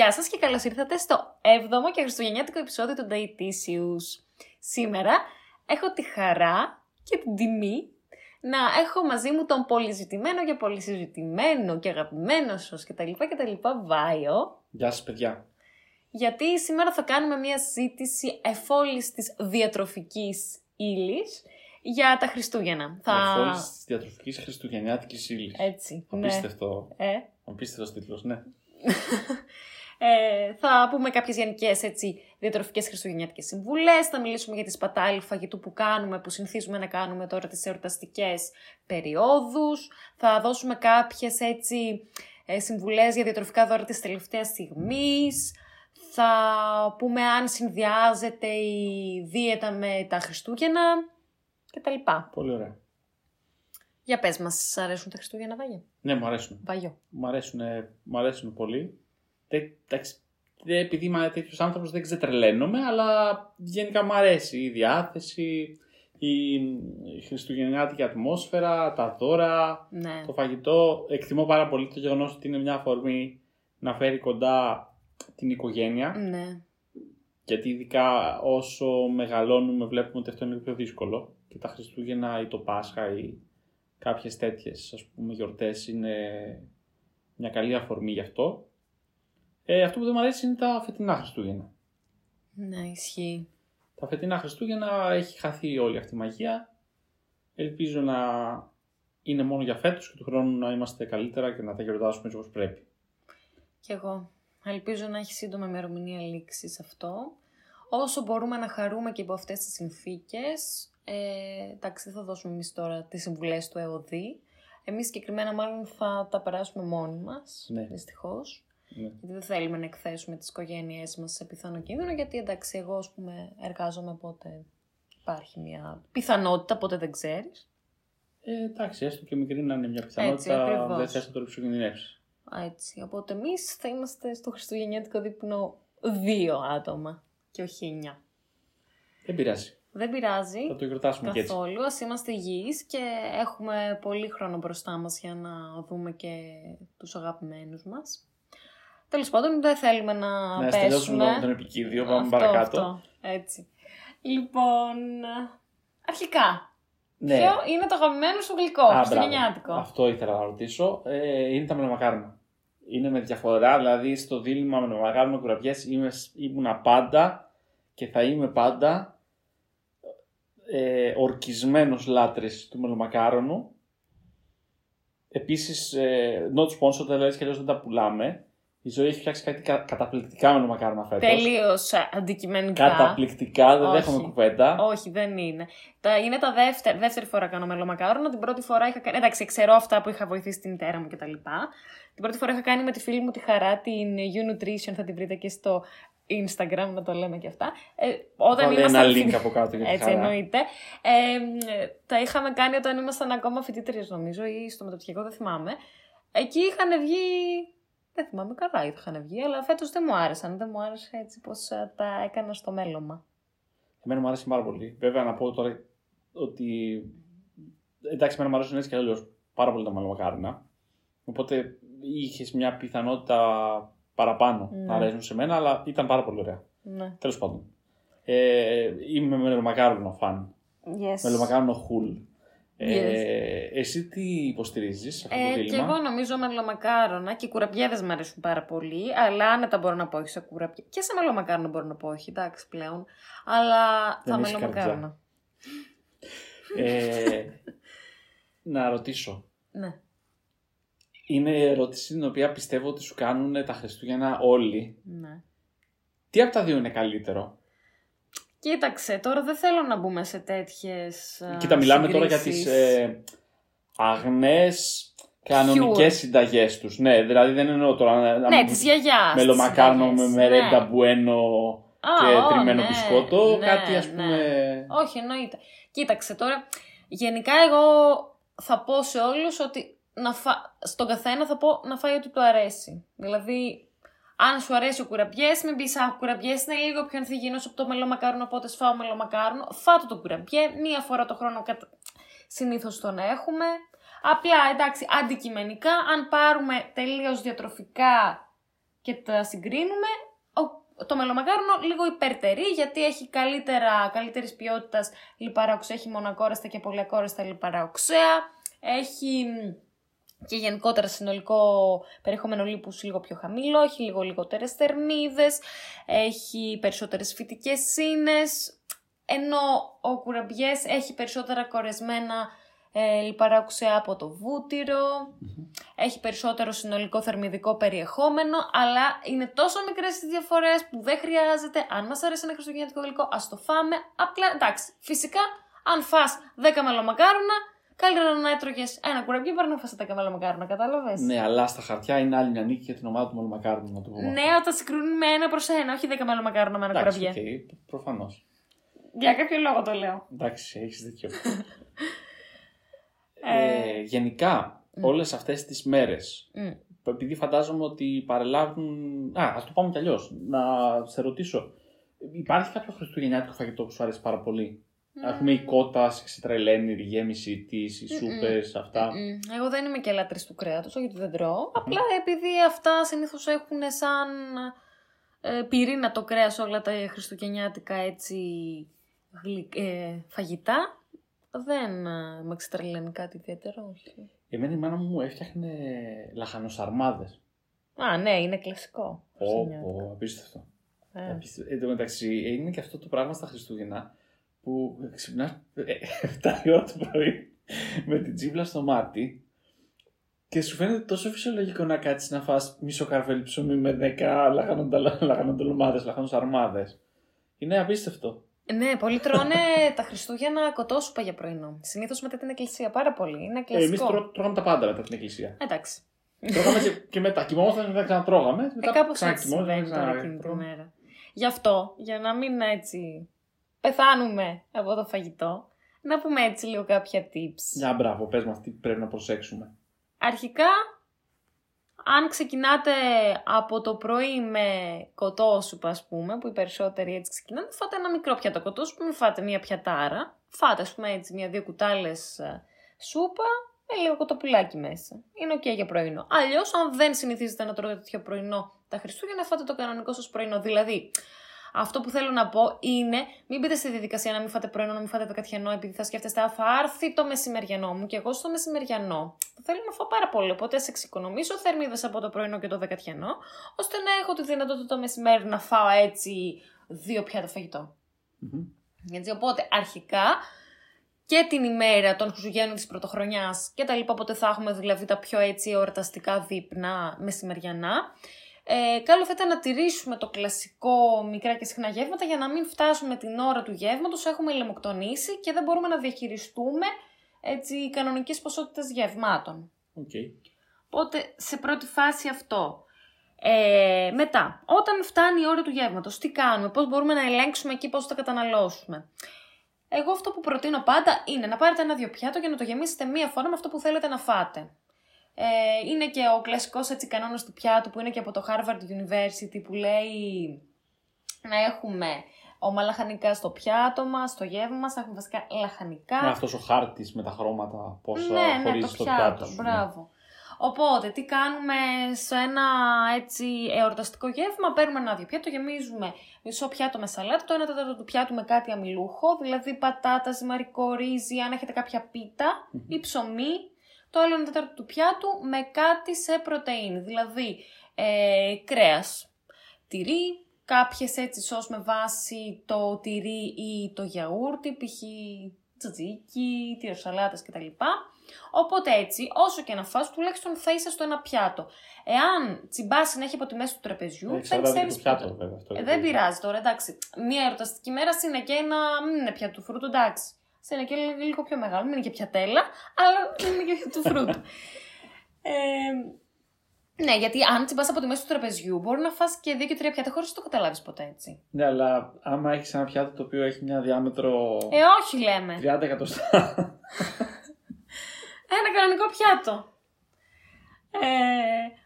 Γεια σας και καλώς ήρθατε στο 7ο και χριστουγεννιάτικο επεισόδιο του Dietitious. Σήμερα έχω τη χαρά και την τιμή να έχω μαζί μου τον πολυζητημένο και πολυσυζητημένο και αγαπημένο σας και τα λοιπά και τα λοιπά Βάιο. Γεια σας παιδιά. Γιατί σήμερα θα κάνουμε μια συζήτηση εφόλης της διατροφικής ύλης για τα Χριστούγεννα. Θα... Εφόλης της διατροφικής χριστουγεννιάτικης ύλης. Έτσι, Απίστευτο. ναι. Ε. Απίστευτος τίτλος, ναι. Ε, θα πούμε κάποιες γενικές έτσι, διατροφικές χριστουγεννιάτικες συμβουλές, θα μιλήσουμε για τη σπατάλη φαγητού που κάνουμε, που συνηθίζουμε να κάνουμε τώρα τις εορταστικές περιόδους, θα δώσουμε κάποιες έτσι ε, συμβουλές για διατροφικά δώρα της τελευταίας στιγμής, θα πούμε αν συνδυάζεται η δίαιτα με τα Χριστούγεννα και τα λοιπά. Πολύ ωραία. Για πες μας, αρέσουν τα Χριστούγεννα, Βάγια; Ναι, μου αρέσουν. Βαγιό. Μου αρέσουν, μου αρέσουν πολύ εντάξει, επειδή είμαι τέτοιος άνθρωπος δεν ξετρελαίνομαι, αλλά γενικά μου αρέσει η διάθεση, η, η χριστουγεννιάτικη ατμόσφαιρα, τα δώρα, ναι. το φαγητό. Εκτιμώ πάρα πολύ το γεγονός ότι είναι μια αφορμή να φέρει κοντά την οικογένεια. Ναι. Γιατί ειδικά όσο μεγαλώνουμε βλέπουμε ότι αυτό είναι πιο δύσκολο. Και τα Χριστούγεννα ή το Πάσχα ή κάποιες τέτοιες ας πούμε γιορτές είναι μια καλή αφορμή γι' αυτό. Ε, αυτό που δεν μου αρέσει είναι τα φετινά Χριστούγεννα. Ναι, ισχύει. Τα φετινά Χριστούγεννα έχει χαθεί όλη αυτή η μαγεία. Ελπίζω να είναι μόνο για φέτος και του χρόνου να είμαστε καλύτερα και να τα γιορτάσουμε έτσι όπως πρέπει. Κι εγώ. Ελπίζω να έχει σύντομα ημερομηνία λήξη σε αυτό. Όσο μπορούμε να χαρούμε και υπό αυτές τις συνθήκες, ε, εντάξει θα δώσουμε εμείς τώρα τις συμβουλές του ΕΟΔΗ. Εμείς συγκεκριμένα μάλλον θα τα περάσουμε μόνοι μας, ναι. δυστυχώς. Ναι. Γιατί δεν θέλουμε να εκθέσουμε τις οικογένειές μας σε πιθανό κίνδυνο, γιατί εντάξει εγώ ας πούμε εργάζομαι πότε υπάρχει μια πιθανότητα, πότε δεν ξέρεις. Ε, εντάξει, έστω και μικρή να είναι μια πιθανότητα, δεν θες να το ριψοκινδυνεύσεις. Έτσι, οπότε εμείς θα είμαστε στο χριστουγεννιάτικο δείπνο δύο άτομα και όχι εννιά. Δεν πειράζει. Δεν πειράζει. Θα το γιορτάσουμε και έτσι. Καθόλου. Ας είμαστε υγιείς και έχουμε πολύ χρόνο μπροστά μας για να δούμε και τους αγαπημένους μας. Τέλος πάντων, δεν θέλουμε να ναι, πέσουμε. Ναι, τον επικίδιο, πάμε αυτό, παρακάτω. Αυτό, έτσι. Λοιπόν, αρχικά. Ναι. Ποιο είναι το αγαπημένο σου γλυκό, χριστουγεννιάτικο. Αυτό ήθελα να ρωτήσω. Ε, είναι τα μελομακάρονα. Είναι με διαφορά, δηλαδή στο δίλημα μελομακάρονα κουραμπιές ήμουν πάντα και θα είμαι πάντα ε, ορκισμένος λάτρης του μελομακάρονου. Επίσης, ε, not sponsor, δηλαδή και δεν τα πουλάμε. Η ζωή έχει φτιάξει κάτι καταπληκτικά με το μακάρονα φέτο. Τελείω αντικειμενικά. Καταπληκτικά, δεν δέχομαι κουβέντα. Όχι, δεν είναι. Τα, είναι τα δεύτερη, δεύτερη φορά κάνω μελομακάρονα. Την πρώτη φορά είχα κάνει. Εντάξει, ξέρω αυτά που είχα βοηθήσει την μητέρα μου κτλ. Την πρώτη φορά είχα κάνει με τη φίλη μου τη χαρά την U Nutrition, θα την βρείτε και στο Instagram, να το λέμε και αυτά. Ε, όταν ήμασταν... ένα link από κάτω για τη Έτσι χαρά. εννοείται. Ε, τα είχαμε κάνει όταν ήμασταν ακόμα φοιτήτριες, νομίζω, ή στο μεταπτυχιακό, δεν θυμάμαι. Εκεί είχαν βγει δεν θυμάμαι καλά είχαν βγει, αλλά φέτος δεν μου άρεσαν. Δεν μου άρεσε έτσι πώς ε, τα έκανα στο μέλωμα. Εμένα μου άρεσε πάρα πολύ. Βέβαια να πω τώρα ότι. Εντάξει, εμένα μου αρέσουν έτσι και αλλιώς πάρα πολύ τα μελομακάρινα. Οπότε είχες μια πιθανότητα παραπάνω ναι. να αρέσουν σε μένα, αλλά ήταν πάρα πολύ ωραία. Ναι. Τέλος πάντων. Ε, είμαι μελομακάρονο φαν. Yes. Μελομακάρονο χουλ. Ε, Yes. εσύ τι υποστηρίζεις σε αυτό το Ε, και δίλημα. εγώ νομίζω μελομακάρονα και οι κουραμπιέδες μου αρέσουν πάρα πολύ. Αλλά άνετα μπορώ να πω όχι σε κουραμπιέ. Και σε μελομακάρονα μπορώ να πω όχι, εντάξει πλέον. Αλλά Δεν θα έχεις μελομακάρονα. Ε, να ρωτήσω. Ναι. Είναι η ερώτηση την οποία πιστεύω ότι σου κάνουν τα Χριστούγεννα όλοι. ναι. Τι από τα δύο είναι καλύτερο; Κοίταξε, τώρα δεν θέλω να μπούμε σε τέτοιες α, Κοίτα, μιλάμε τώρα για τις συγκρίσεις. ε, αγνές κανονικές Pure. συνταγές τους. Ναι, δηλαδή δεν εννοώ τώρα να, να Ναι, μου της πεις γιαγιάς. μελομακάρονο τις με συνταγές. μερέντα Ναι. μπουένο Α, και ω, τριμμένο ναι, μπισκότο. ναι, κάτι ας ναι. πούμε... Όχι, εννοείται. Κοίταξε τώρα, γενικά εγώ θα πω σε όλους ότι να φα... στον καθένα θα πω να φάει ό,τι του αρέσει. Δηλαδή, αν σου αρέσει ο κουραμπιές, μην πεις «Α, ο κουραμπιές είναι λίγο πιο ανθυγιεινός από το μελομακάρονο, οπότε σφάω μελομακάρονο». Φάτο το κουραμπιέ, μία φορά το χρόνο κατα... συνήθως τον έχουμε. Απλά, εντάξει, αντικειμενικά, αν πάρουμε τελείως διατροφικά και τα συγκρίνουμε, ο- το μελομακάρονο λίγο υπερτερεί γιατί έχει καλύτερα, καλύτερης ποιότητας λιπαρά οξέα, έχει μονακόρεστα και πολυακόρεστα λιπαρά οξέα, έχει μ, και γενικότερα συνολικό περιεχόμενο λίπους λίγο πιο χαμηλό, έχει λίγο λιγότερες θερμίδες, έχει περισσότερες φυτικές σύνες, ενώ ο κουραμπιές έχει περισσότερα κορεσμένα ε, λιπαρά οξέα από το βούτυρο, έχει περισσότερο συνολικό θερμιδικό περιεχόμενο, αλλά είναι τόσο μικρές οι διαφορές που δεν χρειάζεται. Αν μας αρέσει ένα χριστουγεννιάτικο γλυκό, ας το φάμε. Απλά εντάξει, φυσικά, αν φας 10 μελομακάρονα, καλύτερα να έτρωγες ένα κουραμπιέ παρά να φας 10 μελομακάρονα, κατάλαβες; Ναι, αλλά στα χαρτιά είναι άλλη μια νίκη για την ομάδα του μελομακάρονου, να το πούμε. Ναι, όταν συγκρίνουμε ένα προς ένα, όχι 10 μελομακάρονα με ένα Εντάξει, κουραμπιέ. οκ, προφανώς. Για κάποιο λόγο το λέω. Εντάξει, έχεις δίκιο. Ε, ε, γενικά, μ. όλες αυτές τις μέρες, Μμ. επειδή φαντάζομαι ότι παρελάβουν... Α, ας το πάμε κι αλλιώς. Να σε ρωτήσω. Υπάρχει κάποιο χριστουγεννιάτικο φαγητό που σου αρέσει πάρα πολύ; Ας πούμε η κότα, η ξετρελαίνει, η γέμιση τη, οι Μμμ. σούπες, αυτά. Μμμ. Εγώ δεν είμαι και λάτρης του κρέατος, όχι ότι δεν τρώω. Απλά επειδή αυτά συνήθως έχουν σαν ε, πυρήνα το κρέας όλα τα χριστουγεννιάτικα έτσι γλυ- ε, φαγητά, δεν ε, με εξτρελαίνει κάτι ιδιαίτερο, όχι. Εμένα η μάνα μου έφτιαχνε λαχανοσαρμάδες. Α, ναι, είναι κλασικό. Πω, χριστουγεννιάτικο. πω, απίστευτο. Ε. Απίστευτο. Εν τω μεταξύ, είναι και αυτό το πράγμα στα Χριστούγεννα που ξυπνά 7 η ώρα το πρωί με την τσίπλα στο μάτι και σου φαίνεται τόσο φυσιολογικό να κάτσεις να φας μισό καρβέλι ψωμί με 10 λαχανοτολμάδε, λαχανοσαρμάδε. Είναι απίστευτο. Ναι, πολλοί τρώνε τα Χριστούγεννα κοτόσουπα για πρωινό. Συνήθως μετά την εκκλησία, πάρα πολύ. Είναι Ε, κλασικό. Εμεί τρώγαμε τα πάντα μετά την εκκλησία. Εντάξει. τρώγαμε και, και μετά. Κοιμόμασταν και μετά ξανατρώγαμε. Ε, Μετά κάπως έτσι ξανακοιμόμασταν, συμβαίνει τώρα ξανα- εκείνη τη μέρα. Γι' αυτό, για να μην έτσι πεθάνουμε από το φαγητό, να πούμε έτσι λίγο κάποια tips. Για μπράβο, πες μας τι πρέπει να προσέξουμε. Αρχικά, αν ξεκινάτε από το πρωί με κοτόσουπα, ας πούμε, που οι περισσότεροι έτσι ξεκινάνε, φάτε ένα μικρό πιάτο κοτόσουπα, μην φάτε μία πιατάρα. Φάτε, ας πούμε, έτσι, μία-δύο κουτάλες ε, σούπα με λίγο κοτοπουλάκι μέσα. Είναι ok για πρωινό. Αλλιώς, αν δεν συνηθίζετε να τρώτε τέτοιο πρωινό τα Χριστούγεννα, φάτε το κανονικό σας πρωινό. Δηλαδή, αυτό που θέλω να πω είναι, μην μπείτε στη διαδικασία να μην φάτε πρωινό, να μην φάτε δεκατιανό, επειδή θα σκέφτεστε, Α, θα έρθει το μεσημεριανό μου και εγώ στο μεσημεριανό. Θέλω να φάω πάρα πολύ. Οπότε ας εξοικονομήσω θερμίδες από το πρωινό και το δεκατιανό, ώστε να έχω τη δυνατότητα το μεσημέρι να φάω έτσι δύο πιάτα φαγητό. Μμμ. Έτσι, οπότε αρχικά και την ημέρα των Χριστουγέννων της Πρωτοχρονιάς και τα λοιπά, οπότε θα έχουμε δηλαδή τα πιο έτσι εορταστικά δείπνα μεσημεριανά. Ε, καλό θα ήταν να τηρήσουμε το κλασικό μικρά και συχνά γεύματα για να μην φτάσουμε την ώρα του γεύματος, έχουμε λιμοκτονήσει και δεν μπορούμε να διαχειριστούμε έτσι κανονικές ποσότητες γευμάτων. Οκ. Οπότε σε πρώτη φάση αυτό. Ε, μετά, όταν φτάνει η ώρα του γεύματος, τι κάνουμε, πώς μπορούμε να ελέγξουμε εκεί πώς θα καταναλώσουμε. Εγώ αυτό που προτείνω πάντα είναι να πάρετε ένα-δυο πιάτο και να το γεμίσετε μία φορά με αυτό που θέλετε να φάτε. Ε, είναι και ο κλασικός έτσι κανόνας του πιάτου που είναι και από το Harvard University που λέει να έχουμε ομά λαχανικά στο πιάτο μας, στο γεύμα μας, να έχουμε βασικά λαχανικά. Είναι αυτός ο χάρτης με τα χρώματα, πώς Ναι, ναι, το χωρίζεις το πιάτο, πιάτο σου. ναι. μπράβο. Οπότε, τι κάνουμε σε ένα έτσι εορταστικό γεύμα, παίρνουμε ένα άδειο πιάτο, γεμίζουμε μισό πιάτο με σαλάτα, το ένα τέταρτο του πιάτου με κάτι αμυλούχο, δηλαδή πατάτα, ζυμαρικό ρύζι, αν έχετε κάποια πίτα ή ψωμί, το άλλο ένα τέταρτο του πιάτου με κάτι σε πρωτεΐνη, δηλαδή ε, κρέας, τυρί, κάποιες έτσι σως με βάση το τυρί ή το γιαούρτι, π.χ. τζατζίκι, τυροσαλάτες κτλ. Οπότε έτσι, όσο και να φας, τουλάχιστον θα είσαι στο ένα πιάτο. Εάν τσιμπάσει να έχει από τη μέση του τραπεζιού, Ε, δεν εξαρτάται ξέρεις. το πιάτο, βέβαια. αυτό Ε, είναι δεν το- πειράζει τώρα, εντάξει. Μία ερωταστική μέρα είναι και ένα. Μην είναι πια του φρούτου, εντάξει. Σε είναι και λίγο, λίγο πιο μεγάλο, μην είναι και πιατέλα, αλλά είναι και του φρούτου. ε, ναι, γιατί αν τσιμπάς από τη μέση του τραπεζιού, μπορεί να φας και δύο και τρία πιάτα χωρίς να το καταλάβεις ποτέ έτσι. Ναι, αλλά άμα έχεις ένα πιάτο το οποίο έχει μια διάμετρο Ε, όχι λέμε. 30 εκατοστά. Ένα κανονικό πιάτο. Ε,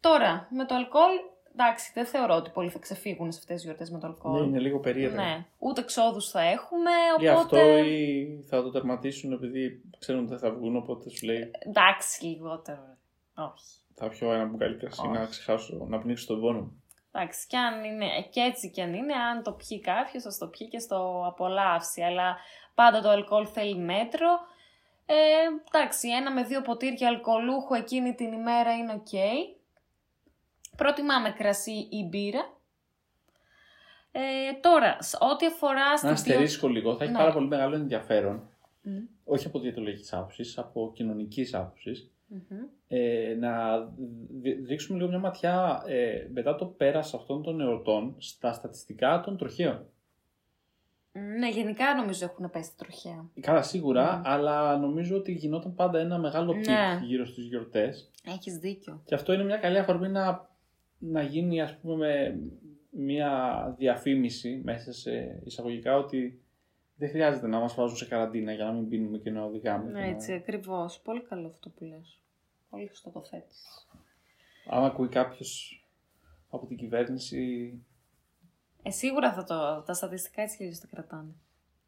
τώρα, με το αλκοόλ, εντάξει, δεν θεωρώ ότι πολλοί θα ξεφύγουν σε αυτές τις γιορτές με το αλκοόλ. ναι, είναι λίγο περίεργο. Ναι, ούτε εξόδους θα έχουμε, Ή οπότε... αυτό ή θα το τερματίσουν επειδή ξέρουν ότι δεν θα βγουν, οπότε σου λέει Εντάξει, λιγότερο. Όχι. θα πιω ένα μπουκάλι κρασί να Όχι. ξεχάσω, να πνίξω τον πόνο μου. Εντάξει, και αν είναι, και έτσι κι αν είναι, αν το πιει κάποιος, θα το πιει και θα το απολαύσει. Αλλά πάντα το αλκοόλ θέλει μέτρο. Ε, εντάξει, ένα με δύο ποτήρια αλκοολούχο εκείνη την ημέρα είναι οκ. Προτιμάμε κρασί ή μπύρα. Ε, τώρα, σ- ό,τι αφορά Να στην αστερίσκο λίγο, θα έχει Ναι. πάρα πολύ μεγάλο ενδιαφέρον, Μμ, όχι από διαιτολογικής άποψης, από κοινωνικής άποψης, μμμ. ε, να δι- ρίξουμε λίγο μια ματιά ε, μετά το πέρας αυτών των εορτών στα στατιστικά των τροχαίων. Ναι, γενικά νομίζω έχουν πέσει τα τροχαία. Καλά, σίγουρα, Μμμ. αλλά νομίζω ότι γινόταν πάντα ένα μεγάλο peak Ναι. γύρω στις γιορτές. Έχεις δίκιο. Και αυτό είναι μια καλή αφορμή να, να γίνει, ας πούμε, μια διαφήμιση μέσα σε εισαγωγικά ότι δεν χρειάζεται να μας βάζουν σε καραντίνα για να μην πίνουμε και να οδηγάμε. Ναι, και να- έτσι, ακριβώς. Πολύ καλό αυτό που λες. Πολύ σωστό το θέτεις. Άμα ακούει κάποιος από την κυβέρνηση. Ε, σίγουρα θα το, τα στατιστικά έτσι και τα κρατάνε.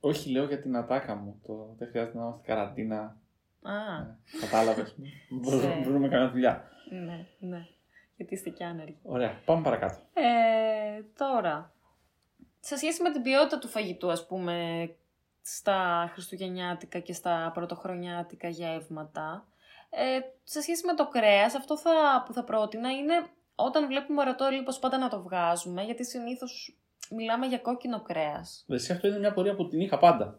Όχι, λέω για την ατάκα μου. Το δεν χρειάζεται να είμαστε καραντίνα. Α, Κατάλαβες. μπορούμε, μπορούμε να κάνουμε δουλειά. ναι, ναι. Γιατί είστε και άνεργοι. Ωραία, πάμε παρακάτω. Ε, τώρα, σε σχέση με την ποιότητα του φαγητού, ας πούμε, στα χριστουγεννιάτικα και στα πρωτοχρονιάτικα γεύματα, ε, σε σχέση με το κρέας, αυτό θα, που θα πρότεινα είναι όταν βλέπουμε ορατό λίπος πάντα να το βγάζουμε, γιατί συνήθως μιλάμε για κόκκινο κρέας. Εσύ αυτό είναι μια πορεία που την είχα πάντα.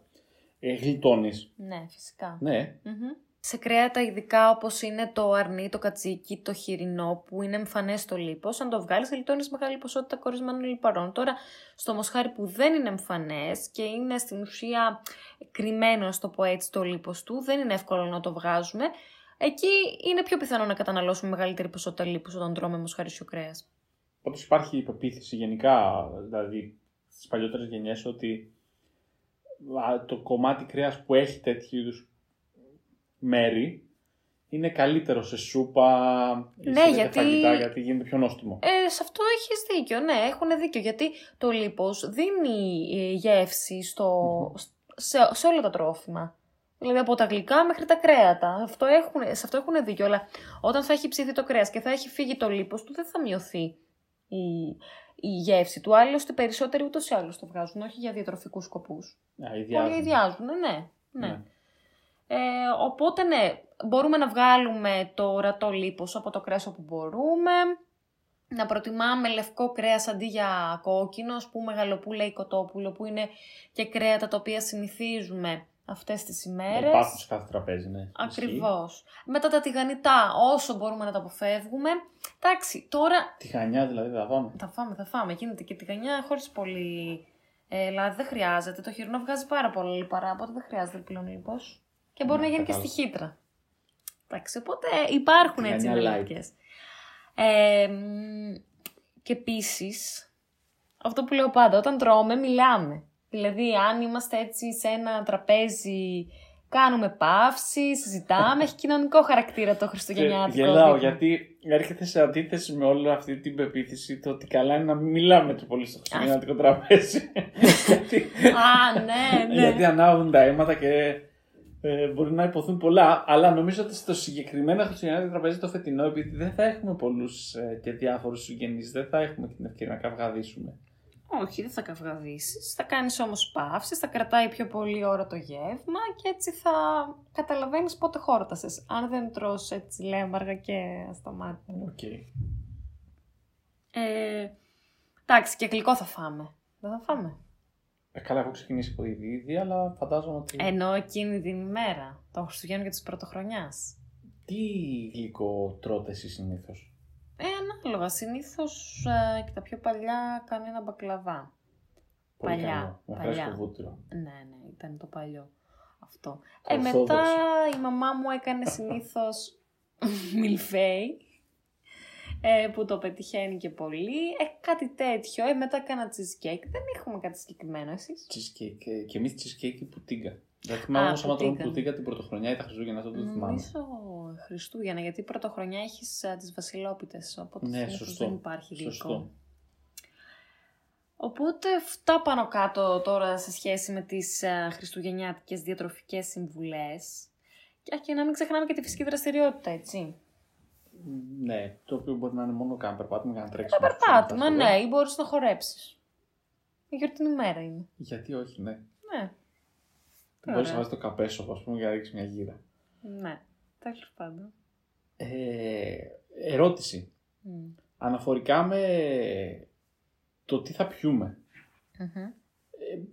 Ε, Γλιτώνεις. Ναι, φυσικά. Ναι. Μμμ. Σε κρέατα ειδικά όπως είναι το αρνί, το κατσίκι, το χοιρινό που είναι εμφανές στο λίπος, αν το βγάλεις θα λιτώνεις μεγάλη ποσότητα κορισμένων λιπαρών. Τώρα στο μοσχάρι που δεν είναι εμφανές και είναι στην ουσία κρυμμένο, στο το πω έτσι, το λίπος του, δεν είναι εύκολο να το βγάζουμε. Εκεί είναι πιο πιθανό να καταναλώσουμε μεγαλύτερη ποσότητα λίπους όταν τρώμε μοσχαρισιο κρέας. Πάντω υπάρχει υπεποίθηση γενικά, δηλαδή στις παλιότερες γενιές, ότι α, το κομμάτι κρέας που έχει τέτοιου είδους μέρη είναι καλύτερο σε σούπα ή Ναι, σε τέτοια γιατί- φαγητά γιατί γίνεται πιο νόστιμο. Ε, σε αυτό έχεις δίκιο, ναι, έχουν δίκιο, γιατί το λίπος δίνει ε, γεύση στο, σε, σε όλα τα τρόφιμα. Δηλαδή από τα γλυκά μέχρι τα κρέατα. Αυτό έχουν, σε αυτό έχουν δίκιο, αλλά όταν θα έχει ψηθεί το κρέας και θα έχει φύγει το λίπος του, δεν θα μειωθεί η, η γεύση του. Άλλωστε περισσότεροι ούτως ή άλλως το βγάζουν, όχι για διατροφικούς σκοπούς. Α, ιδιάζουν. Πολλοί ιδιάζουν, ναι, ναι. Ναι. Ε, οπότε ναι, μπορούμε να βγάλουμε το ορατό λίπος από το κρέας όπου μπορούμε. Να προτιμάμε λευκό κρέας αντί για κόκκινο, ας πούμε γαλοπούλα ή κοτόπουλο, που είναι και κρέατα τα οποία συνηθίζουμε αυτές τις ημέρες. Υπάρχουν σε κάθε τραπέζι, ναι. Ισχύει. Ακριβώς. Μετά τα τηγανιτά, όσο μπορούμε να τα αποφεύγουμε. Εντάξει, τώρα Τηγανιά δηλαδή δεν θα δούμε. θα φάμε, θα φάμε. Γίνεται και τηγανιά χωρίς πολύ ε, λάδι. Δεν χρειάζεται. Το χοιρινό βγάζει πάρα πολύ λιπαρά, οπότε δεν χρειάζεται πλέον λίπος. Και μπορεί Ναι, να γίνει και στη κατάλαβα. χύτρα. Εντάξει, οπότε υπάρχουν έτσι Τηγανιά light. εναλλακτικές. Ε, μ, και επίσης, αυτό που λέω πάντα, όταν τρώμε, μιλάμε. Δηλαδή, αν είμαστε έτσι σε ένα τραπέζι, κάνουμε παύση, συζητάμε, έχει κοινωνικό χαρακτήρα το Και χριστουγεννιάτικο. γελάω δείπνο. γιατί έρχεται σε αντίθεση με όλη αυτή την πεποίθηση το ότι καλά είναι να μην μιλάμε το πολύ στο χριστουγεννιάτικο τραπέζι. γιατί, Α, ναι, ναι. γιατί ανάβουν τα αίματα και Ε, μπορεί να ειπωθούν πολλά, αλλά νομίζω ότι στο συγκεκριμένο Χριστουγεννιάτικο τραπέζι το φετινό, επειδή δεν θα έχουμε πολλούς ε, και διάφορους συγγενείς, δεν θα έχουμε την ευκαιρία να καυγαδίσουμε. Όχι, δεν θα καυγαδίσεις. Θα κάνεις όμως παύσεις, θα κρατάει πιο πολύ ώρα το γεύμα και έτσι θα καταλαβαίνεις πότε χόρτασες. Αν δεν τρως έτσι λέμαργα και ασταμάτητα. Οκ. Ε, εντάξει, και γλυκό θα φάμε. Δεν θα φάμε. Ε, καλά, έχω ξεκινήσει από ήδη, ήδη, αλλά φαντάζομαι ότι. Ενώ εκείνη την ημέρα, των Χριστουγέννων και της Πρωτοχρονιάς. Τι γλυκό τρώτε εσεί συνήθως; Ε, ανάλογα. Συνήθως και τα πιο παλιά κάνει ένα μπακλαβά. Πολύ Παλιά, καλό. Με παλιά. φρέσκο βούτυρο. Ναι, ναι, ήταν το παλιό αυτό. Ε, Ορθόδοξο. μετά η μαμά μου έκανε συνήθως μιλφέι, ε, που το πετυχαίνει και πολύ. Ε, κάτι τέτοιο. Ε, μετά έκανα cheesecake. Δεν έχουμε κάτι συγκεκριμένο, εσείς; Cheesecake. ε, Και εμείς cheesecake ή πουτίγκα. Δεν θυμάμαι Α, όμως άμα τρώμε πουτίγκα. πουτίγκα την πρωτοχρονιά ή τα Χριστούγεννα, αυτό δεν το θυμάμαι. Νομίζω Χριστούγεννα, γιατί πρωτοχρονιά έχεις α, τις βασιλόπιτες, οπότε Ναι, συνήθως σωστό. δεν υπάρχει γλυκό. Σωστό. Οπότε αυτά πάνω κάτω τώρα σε σχέση με τις α, χριστουγεννιάτικες διατροφικές συμβουλές. Και, και να μην ξεχνάμε και τη φυσική δραστηριότητα, έτσι. Ναι, το οποίο μπορεί να είναι μόνο καν περπάτημα για να τρέξεις. Περπάτημα, ναι, ή μπορείς να χορέψεις. Η γιορτινή μέρα είναι. Γιατί όχι, ναι. Ναι, Μπορείς να Ωραία. βάζεις το καπέσο, ας πούμε, για να ρίξεις μια γύρα. ναι. Τέλος πάντων. Ε, ερώτηση. Μμ. Αναφορικά με το τι θα πιούμε. Μμμ. Ε,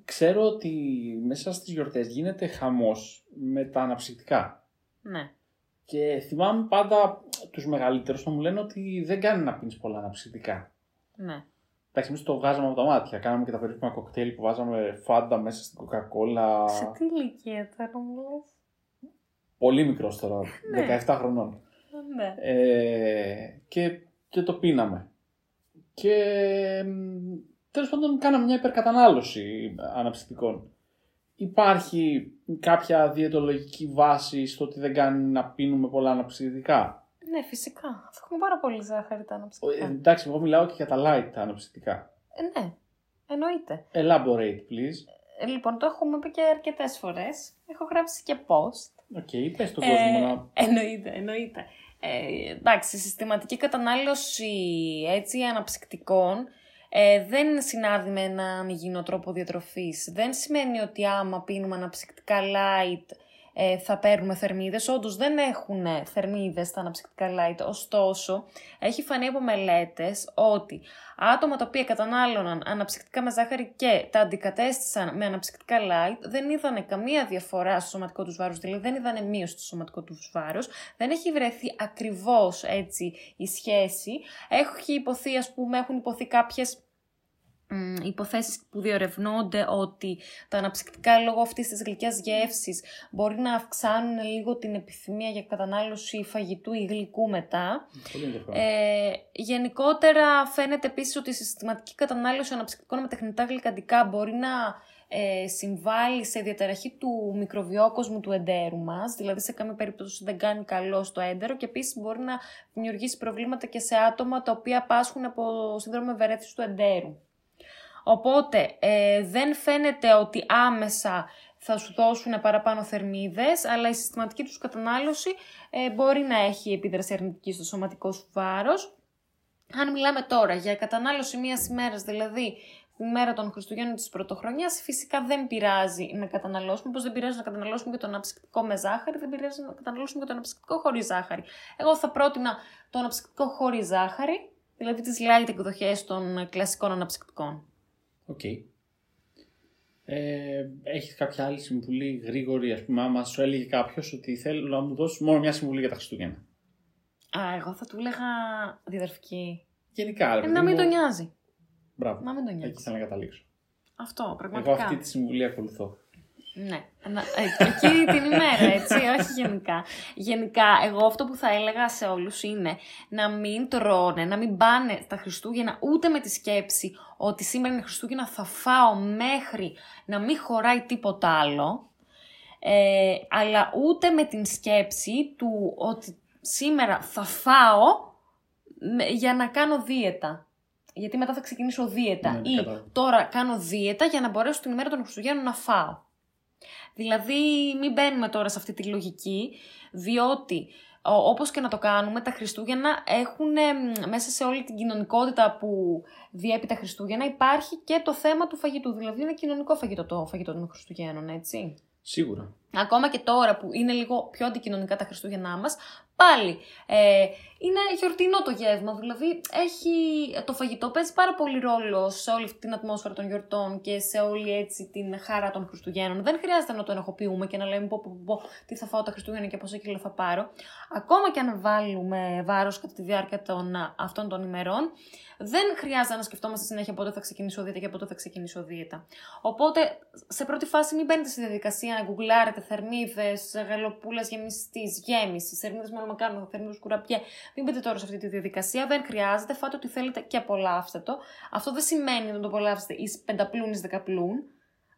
ξέρω ότι μέσα στις γιορτές γίνεται χαμός με τα αναψυκτικά. Ναι. Και θυμάμαι πάντα τους μεγαλύτερους να μου λένε ότι δεν κάνει να πίνεις πολλά αναψυκτικά. Ναι. Εντάξει, εμείς το βγάζαμε από τα μάτια. Κάναμε και τα περίφημα κοκτέιλ που βάζαμε φάντα μέσα στην κοκακόλα. Σε τι ηλικία τώρα μου λες; Πολύ μικρός τώρα, Ναι. 17 χρονών. Ναι. Ε, και, και το πίναμε. Και μ, τέλος πάντων κάναμε μια υπερκατανάλωση αναψυκτικών. Υπάρχει κάποια διαιτολογική βάση στο ότι δεν κάνει να πίνουμε πολλά αναψυκτικά. Ναι, φυσικά. Θα έχουμε πάρα πολύ ζάχαρη τα Ε, αναψυκτικά. εντάξει, εγώ μιλάω και για τα light τα αναψυκτικά. Ε, ναι. Εννοείται. Elaborate, please. Ε, λοιπόν, το έχουμε πει και αρκετές φορές. Έχω γράψει και post. OK, πες στον Ε, κόσμο να... Εννοείται, εννοείται. Ε, εντάξει, συστηματική κατανάλωση έτσι αναψυκτικών ε, δεν συνάδει με έναν υγιεινό τρόπο διατροφής. Δεν σημαίνει ότι άμα πίνουμε αναψυκτικά light ε, θα παίρνουμε θερμίδες. Όντως δεν έχουν θερμίδες τα αναψυκτικά light, ωστόσο έχει φανεί από μελέτες ότι άτομα τα οποία κατανάλωναν αναψυκτικά με ζάχαρη και τα αντικατέστησαν με αναψυκτικά light δεν είδανε καμία διαφορά στο σωματικό τους βάρος, δηλαδή δεν είδανε μείωση στο σωματικό τους βάρος, δεν έχει βρεθεί ακριβώς έτσι η σχέση, έχει υποθεί ας πούμε, έχουν υποθεί κάποιες μ, υποθέσεις που διορευνώνται ότι τα αναψυκτικά λόγω αυτής της γλυκιάς γεύσης μπορεί να αυξάνουν λίγο την επιθυμία για κατανάλωση φαγητού ή γλυκού μετά. Πολύ ενδιαφέρον. Ε, γενικότερα φαίνεται επίσης ότι η συστηματική κατανάλωση αναψυκτικών με τεχνητά γλυκαντικά μπορεί να ε, συμβάλλει σε διαταραχή του μικροβιόκοσμου του εντέρου μας, δηλαδή σε καμία περίπτωση δεν κάνει καλό στο έντερο και επίσης μπορεί να δημιουργήσει προβλήματα και σε άτομα τα οποία πάσχουν από σύνδρομο ευερέθησης του εντέρου. Οπότε ε, δεν φαίνεται ότι άμεσα θα σου δώσουν παραπάνω θερμίδες, αλλά η συστηματική τους κατανάλωση ε, μπορεί να έχει επίδραση αρνητική στο σωματικό σου βάρος. Αν μιλάμε τώρα για κατανάλωση μίας ημέρας, δηλαδή τη μέρα των Χριστουγέννων της Πρωτοχρονιάς, φυσικά δεν πειράζει να καταναλώσουμε, όπως δεν πειράζει να καταναλώσουμε και το αναψυκτικό με ζάχαρη, δεν πειράζει να καταναλώσουμε και το αναψυκτικό χωρίς ζάχαρη. Εγώ θα πρότεινα το αναψυκτικό χωρίς ζάχαρη, δηλαδή τις light εκδοχές των κλασικών αναψυκτικών. Οκ. Ε, έχεις κάποια άλλη συμβουλή γρήγορη, ας πούμε, άμα σου έλεγε κάποιος ότι θέλω να μου δώσεις μόνο μια συμβουλή για τα Χριστούγεννα; Α, εγώ θα του έλεγα διαδερφική. Γενικά, ρε Ε, παιδί να μην μου- τον νοιάζει. Μπράβο. Να μην τον Εκεί νοιάζει. θέλω να καταλήξω. Αυτό, πραγματικά. Εγώ αυτή τη συμβουλή ακολουθώ. Ναι, να, ε, εκείνη την ημέρα, έτσι, όχι γενικά. Γενικά, εγώ αυτό που θα έλεγα σε όλους είναι να μην τρώνε, να μην πάνε τα Χριστούγεννα ούτε με τη σκέψη ότι σήμερα είναι Χριστούγεννα θα φάω μέχρι να μην χωράει τίποτα άλλο, ε, αλλά ούτε με την σκέψη του ότι σήμερα θα φάω με- για να κάνω δίαιτα. Γιατί μετά θα ξεκινήσω δίαιτα. Ναι, ναι, ή κατάλαβα. τώρα κάνω δίαιτα για να μπορέσω την ημέρα των Χριστουγέννων να φάω. Δηλαδή, μην μπαίνουμε τώρα σε αυτή τη λογική, διότι ο- όπως και να το κάνουμε, τα Χριστούγεννα έχουν εμ, μέσα σε όλη την κοινωνικότητα που διέπει τα Χριστούγεννα υπάρχει και το θέμα του φαγητού. Δηλαδή είναι κοινωνικό φαγητό το φαγητό των Χριστουγέννων, έτσι. Σίγουρα. Ακόμα και τώρα που είναι λίγο πιο αντικοινωνικά τα Χριστούγεννά μας, πάλι ε, είναι γιορτινό το γεύμα. Δηλαδή έχει, το φαγητό παίζει πάρα πολύ ρόλο σε όλη αυτή την ατμόσφαιρα των γιορτών και σε όλη έτσι την χαρά των Χριστουγέννων. Δεν χρειάζεται να το ενοχοποιούμε και να λέμε πω, πω, πω, πω, τι θα φάω τα Χριστούγεννα και πόσα κιλό θα πάρω. Ακόμα και αν βάλουμε βάρος κατά τη διάρκεια των, α, αυτών των ημερών, δεν χρειάζεται να σκεφτόμαστε συνέχεια πότε θα ξεκινήσω δίαιτα και πότε θα ξεκινήσω δίαιτα. Οπότε, σε πρώτη φάση, μην μπαίνετε στη διαδικασία να γκουγκλάρετε θερμίδες, γαλοπούλας γεμιστής, γέμισης, θερμίδες με μακάρονο, θερμίδες κουραπιέ. Μην μπείτε τώρα σε αυτή τη διαδικασία. Δεν χρειάζεται. Φάτε ό,τι θέλετε και απολαύστε το. Αυτό δεν σημαίνει να το απολαύσετε εις πενταπλούν εις δεκαπλούν.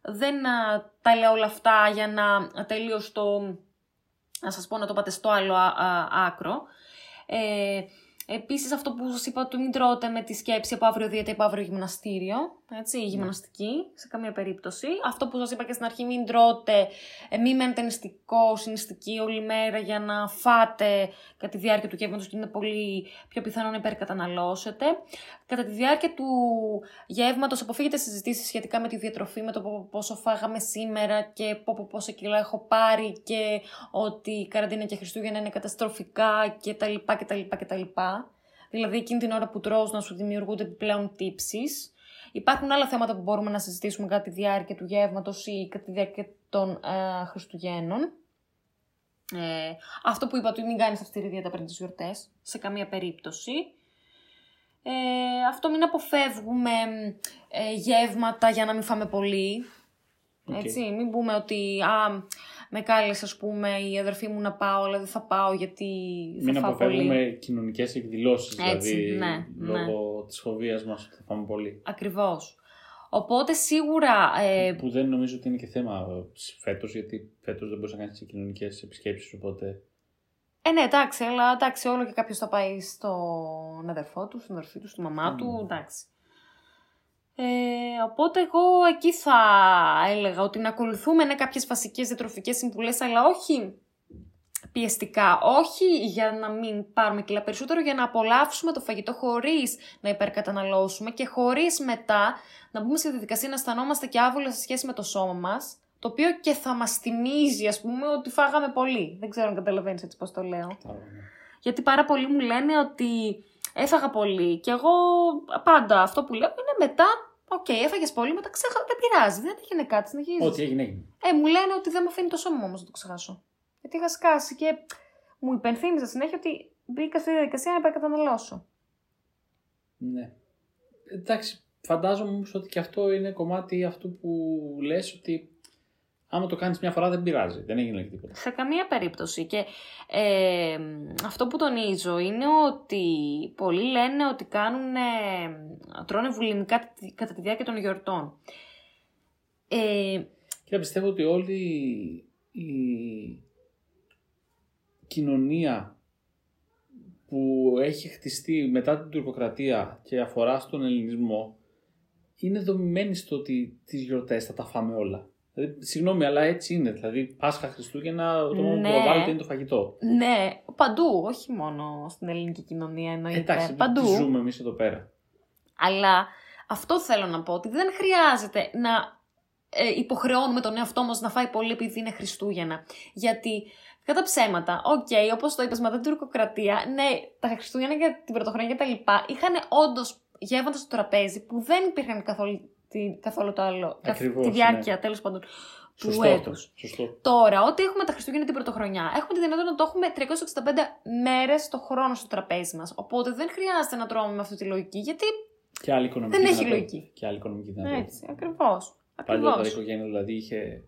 Δεν α, τα λέω όλα αυτά για να τελείω το. να σας πω να το πάτε στο άλλο α, α, άκρο. Ε, Επίσης αυτό που σας είπα ότι μην τρώτε με τη σκέψη από αύριο δίαιτα ή από αύριο γυμναστήριο, έτσι, γυμναστική, σε καμία περίπτωση. Αυτό που σας είπα και στην αρχή μην τρώτε, ε, μην μένετε νηστικό, συνιστική όλη μέρα για να φάτε κατά τη διάρκεια του γεύματος και είναι πολύ πιο πιθανό να υπερκαταναλώσετε. Κατά τη διάρκεια του γεύματος αποφύγετε συζητήσεις σχετικά με τη διατροφή, με το πο- πόσο φάγαμε σήμερα και πο- πο- πόσα κιλά έχω πάρει και ότι η καραντίνα και Χριστούγεννα είναι καταστροφικά κτλ. κτλ, κτλ. Δηλαδή εκείνη την ώρα που τρως να σου δημιουργούνται επιπλέον τύψεις. Υπάρχουν άλλα θέματα που μπορούμε να συζητήσουμε κατά τη διάρκεια του γεύματος ή κατά τη διάρκεια των ε, Χριστουγέννων. Ε, αυτό που είπα ότι μην κάνεις αυστηρή δίαιτα πριν τις γιορτές, σε καμία περίπτωση. Ε, αυτό μην αποφεύγουμε ε, γεύματα για να μην φάμε πολύ. Οκ. Έτσι, μην πούμε ότι α, με κάλεσε ας πούμε η αδερφή μου να πάω, αλλά δεν θα πάω γιατί θα Μην φάω πολύ. αποφεύγουμε κοινωνικές εκδηλώσεις, Έτσι, δηλαδή ναι, λόγω της φοβίας μας ότι θα φάμε πολύ. Ακριβώς. Οπότε σίγουρα ε, Που δεν νομίζω ότι είναι και θέμα φέτος, γιατί φέτος δεν μπορείς να κάνεις και κοινωνικές επισκέψεις. Οπότε. Ε, ναι, εντάξει, αλλά εντάξει, όλο και κάποιος θα πάει στον αδερφό του, στην αδερφή του, στη μαμά Mm. του, εντάξει. Ε, οπότε εγώ εκεί θα έλεγα ότι να ακολουθούμε ναι, κάποιες βασικές διατροφικές συμβουλές, αλλά όχι πιεστικά, όχι για να μην πάρουμε κιλά περισσότερο, για να απολαύσουμε το φαγητό χωρίς να υπερκαταναλώσουμε και χωρίς μετά να μπούμε στη διαδικασία να αισθανόμαστε και άβολα σε σχέση με το σώμα μας, το οποίο και θα μας θυμίζει, ας πούμε, ότι φάγαμε πολύ. Δεν ξέρω αν καταλαβαίνεις έτσι πώς το λέω. Γιατί πάρα πολλοί μου λένε ότι έφαγα πολύ. Και εγώ πάντα αυτό που λέω είναι μετά. Οκ, έφαγες πολύ, μετά ξέχασα. Δεν πειράζει, δεν έγινε κάτι, συνεχίζεις. Ό,τι έγινε, έγινε. Ε, μου λένε ότι δεν με αφήνει το σώμα μου όμως να το ξεχάσω. Γιατί είχα σκάσει και μου υπενθύμιζα συνέχεια ότι μπήκα στη διαδικασία να υπερκαταναλώσω. Ναι. Εντάξει, φαντάζομαι όμως ότι και αυτό είναι κομμάτι αυτού που λες ότι άμα το κάνεις μια φορά δεν πειράζει, δεν έγινε και τίποτα. Σε καμία περίπτωση. Και ε, αυτό που τονίζω είναι ότι πολλοί λένε ότι κάνουν, τρώνε βουλημικά τη- κατά τη διάρκεια των γιορτών. Ε, Και πιστεύω ότι όλη η κοινωνία που έχει χτιστεί μετά την τουρκοκρατία και αφορά στον ελληνισμό είναι δομημένη στο ότι τις γιορτές θα τα φάμε όλα. Δηλαδή, συγγνώμη, αλλά έτσι είναι. Δηλαδή, Πάσχα, Χριστούγεννα, το μόνο Ναι. που προβάλλεται είναι το φαγητό. ναι, παντού, όχι μόνο στην ελληνική κοινωνία εννοείται. Εντάξει, παντού. τι ζούμε εμείς εδώ πέρα. Αλλά αυτό θέλω να πω, ότι δεν χρειάζεται να ε, υποχρεώνουμε τον εαυτό μας να φάει πολύ επειδή είναι Χριστούγεννα. Γιατί, κακά τα ψέματα, οκ, όπως το είπες, μετά την τουρκοκρατία, ναι, τα Χριστούγεννα και την Πρωτοχρονιά και τα λοιπά, είχαν όντως γεύματα στο τραπέζι που δεν υπήρχαν καθόλου, τη, καθόλου το άλλο, καθ- Ακριβώς, τη διάρκεια, ναι. τέλος πάντων, του Σωστό αυτό. έτους. Σωστό. Τώρα, ό,τι έχουμε τα Χριστούγεννα την Πρωτοχρονιά, έχουμε τη δυνατότητα να το έχουμε 365 μέρες το χρόνο στο τραπέζι μας. Οπότε δεν χρειάζεται να τρώμε με αυτή τη λογική, γιατί Και άλλη οικονομική Δεν έχει δυνατότητα. λογική. Και άλλη οικονομική δυνατότητα. έτσι, ακριβώς. Παλιότερα η Ακριβώς. οικογένεια δηλαδή είχε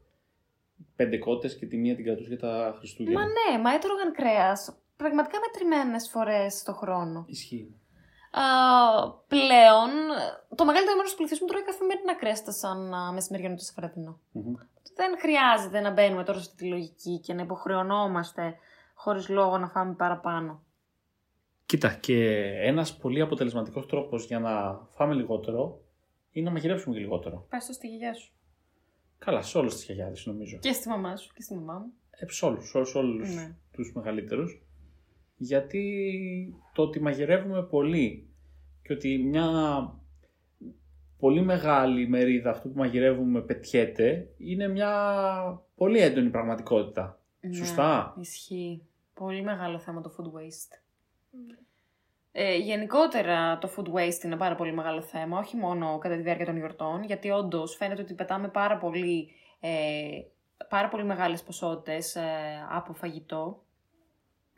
πέντε κότες και τη μία την κρατούσε για τα Χριστούγεννα. Μα ναι, μα έτρωγαν κρέας πραγματικά μετρημένες φορές το χρόνο. Ισχύει. Α, πλέον, το μεγαλύτερο μέρος του πληθυσμού τρώει καθημερινά κρέστα σαν α, μεσημεριανό ή σαφράτινο. Μμμ. Δεν χρειάζεται να μπαίνουμε τώρα σε αυτή τη λογική και να υποχρεωνόμαστε χωρίς λόγο να φάμε παραπάνω. Κοίτα, και ένας πολύ αποτελεσματικός τρόπος για να φάμε λιγότερο είναι να μαγειρέψουμε και λιγότερο. Πες το στη γιαγιά σου. Καλά, σε όλε τις γιαγιάδες νομίζω. Και στη μαμά σου και στη μαμά μου. Ε, σε όλους, σε όλους Ναι. τους μεγαλύτερους. Γιατί το ότι μαγειρεύουμε πολύ και ότι μια πολύ μεγάλη μερίδα αυτού που μαγειρεύουμε πετιέται είναι μια πολύ έντονη πραγματικότητα. Σωστά. Ναι, ισχύει. Πολύ μεγάλο θέμα το food waste. Ε, γενικότερα το food waste είναι πάρα πολύ μεγάλο θέμα, όχι μόνο κατά τη διάρκεια των γιορτών, γιατί όντως φαίνεται ότι πετάμε πάρα πολύ, ε, πάρα πολύ μεγάλες ποσότητες ε, από φαγητό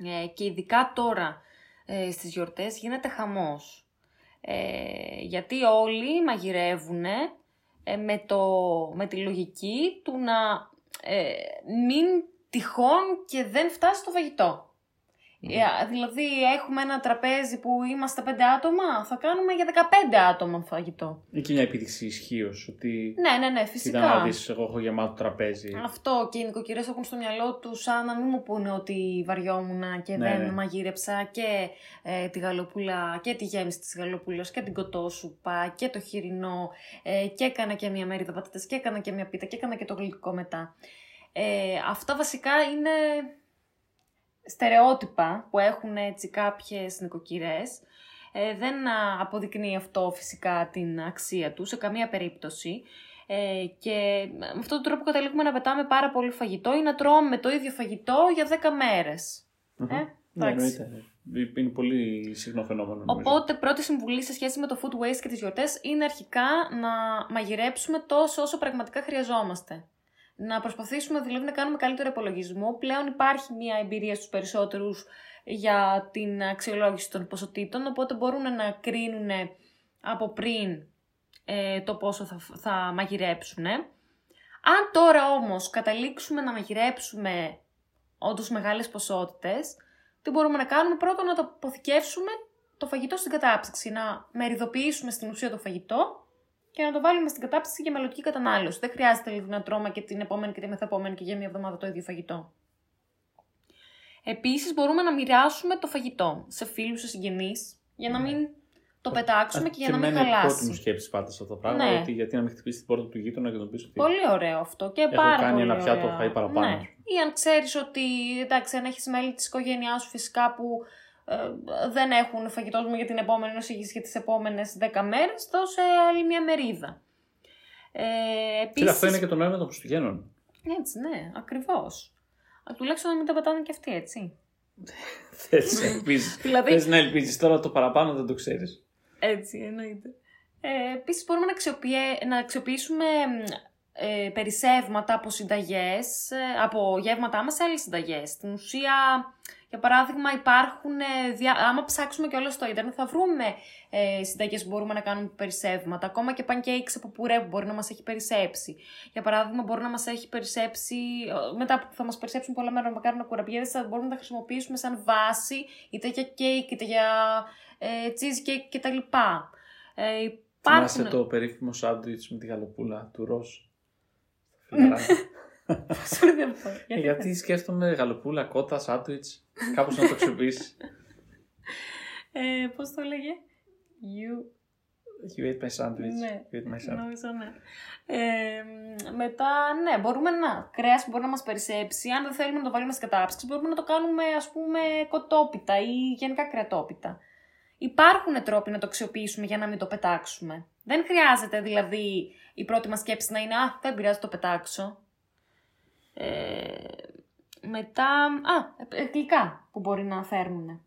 ε, και ειδικά τώρα ε, στις γιορτές γίνεται χαμός. Ε, γιατί όλοι μαγειρεύουν με, το, με τη λογική του να ε, μην τυχόν και δεν φτάσει το φαγητό. Ε, δηλαδή έχουμε ένα τραπέζι που είμαστε πέντε άτομα, θα κάνουμε για 15 άτομα φαγητό. Είναι και μια επίδειξη ισχύω ότι. Ναι, ναι, ναι, Κοίτα φυσικά. να δεις, εγώ έχω γεμάτο τραπέζι. Αυτό και οι νοικοκυρές έχουν στο μυαλό τους σαν να μην μου πούνε ότι βαριόμουν και Ναι, δεν ναι. μαγείρεψα και ε, τη γαλοπούλα και τη γέμιση της γαλοπούλας και την κοτόσουπα και το χοιρινό ε, και έκανα και μια μερίδα πατάτες και έκανα και μια πίτα και έκανα και το γλυκό μετά. Ε, αυτά βασικά είναι στερεότυπα που έχουν έτσι κάποιες νοικοκυρές. Ε, δεν α, αποδεικνύει αυτό φυσικά την αξία του σε καμία περίπτωση. Ε, και με αυτόν τον τρόπο καταλήγουμε να πετάμε πάρα πολύ φαγητό ή να τρώμε το ίδιο φαγητό για 10 μέρες. Μμμ. Ε, Ναι, εντάξει. εννοείται. Είναι πολύ συχνό φαινόμενο. νομίζω. Οπότε, πρώτη συμβουλή σε σχέση με το food waste και τις γιορτές είναι αρχικά να μαγειρέψουμε τόσο όσο πραγματικά χρειαζόμαστε. Να προσπαθήσουμε δηλαδή να κάνουμε καλύτερο υπολογισμό. Πλέον υπάρχει μια εμπειρία στους περισσότερους για την αξιολόγηση των ποσοτήτων, οπότε μπορούν να κρίνουν από πριν ε, το πόσο θα, θα μαγειρέψουν. Αν τώρα όμως καταλήξουμε να μαγειρέψουμε όντως μεγάλες ποσότητες, τι μπορούμε να κάνουμε; Πρώτον να το αποθηκεύσουμε το φαγητό στην κατάψυξη, να μεριδοποιήσουμε στην ουσία το φαγητό και να το βάλουμε στην κατάψυξη για μελλοντική κατανάλωση. Δεν χρειάζεται δηλαδή να τρώμε και την επόμενη και τη μεθεπόμενη και για μια εβδομάδα το ίδιο φαγητό. Επίσης μπορούμε να μοιράσουμε το φαγητό σε φίλους, σε συγγενείς, για να μην το πετάξουμε και για να μην εμένα η πρώτη μου χαλάσει. σκέψης πάντα σε αυτό το πράγμα. Ναι. Ότι γιατί να μην χτυπήσει την πόρτα του γείτονα και να τον πεις ότι. Πολύ ωραίο αυτό και Έχω πάρα κάνει πολύ ένα πιάτο ωραία. φαΐ παραπάνω. Ναι. Ή αν ξέρεις ότι, εντάξει, αν έχεις μέλη της οικογένειάς σου φυσικά που ε, δεν έχουν φαγητός μου για την επόμενη νοσήγηση για τις επόμενες 10 μέρες, δώσε άλλη μια μερίδα. Ε, Κοίτα, επίσης... αυτό είναι και το νόημα των Χριστουγέννων. Έτσι, ναι, ακριβώς. Α, Τουλάχιστον να μην τα πετάνε και αυτοί, έτσι. Θες να ελπίζεις. Δηλαδή- Θες να ελπίζεις. Τώρα το παραπάνω δεν το ξέρεις. Έτσι, εννοείται. Ε, Επίσης, μπορούμε να, αξιοποιε- να αξιοποιήσουμε μ, ε, περισσεύματα από συνταγές, ε, από γεύματά μας σε άλλες συνταγές. Στην ουσία, για παράδειγμα, υπάρχουν, ε, δια... άμα ψάξουμε και όλο στο ίντερνετ, θα βρούμε ε, συνταγές που μπορούμε να κάνουμε από περισσεύματα. Ακόμα και pancakes από πουρέ που μπορεί να μας έχει περισσέψει. Για παράδειγμα, μπορεί να μας έχει περισσέψει, ε, μετά που θα μας περισσέψουν πολλά μέρα να κάνουμε κουραμπιέδες, θα μπορούμε να τα χρησιμοποιήσουμε σαν βάση, είτε για κέικ, είτε για ε, cheesecake κτλ. Ε, Θυμάσαι υπάρχουν... το περίφημο σάντουιτς με τη γαλοπούλα του Ροζ. Sorry, δεν πω. Γιατί Γιατί σκέφτομαι γαλοπούλα, κότα, σάντουιτς. Κάπως να το αξιοποιήσεις. Ε, πώς το λέγε; You... You ate my sandwich. Ναι. You ate my sandwich. Νόμιζα ναι. Ε, μ, μετά, ναι, μπορούμε να. Κρέας που μπορεί να μας περισσέψει. Αν δεν θέλουμε να το βάλουμε στην κατάψυξη, μπορούμε να το κάνουμε, ας πούμε, κοτόπιτα ή γενικά κρεατόπιτα. Υπάρχουν τρόποι να το αξιοποιήσουμε για να μην το πετάξουμε. Δεν χρειάζεται δηλαδή η πρώτη μας σκέψη να είναι «Α, δεν πειράζει, το πετάξω». Ε, μετά, α, ε, γλυκά που μπορεί να φέρνουν.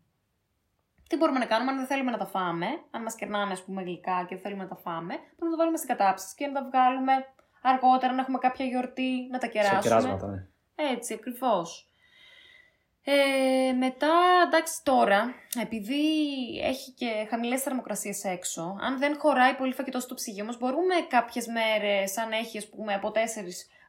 Τι μπορούμε να κάνουμε αν δεν θέλουμε να τα φάμε, αν μας κερνάνε ας πούμε γλυκά και δεν θέλουμε να τα φάμε, μπορούμε να τα βάλουμε στην κατάψυξη και να τα βγάλουμε αργότερα, να έχουμε κάποια γιορτή, να τα Σε κεράσουμε. κεράσματα, ναι. Έτσι, ακριβώς. Ε, μετά, εντάξει, τώρα, επειδή έχει και χαμηλές θερμοκρασίες έξω, αν δεν χωράει πολύ φαγητό στο ψυγείο όμως, μπορούμε κάποιες μέρες, αν έχει, ας πούμε, από 4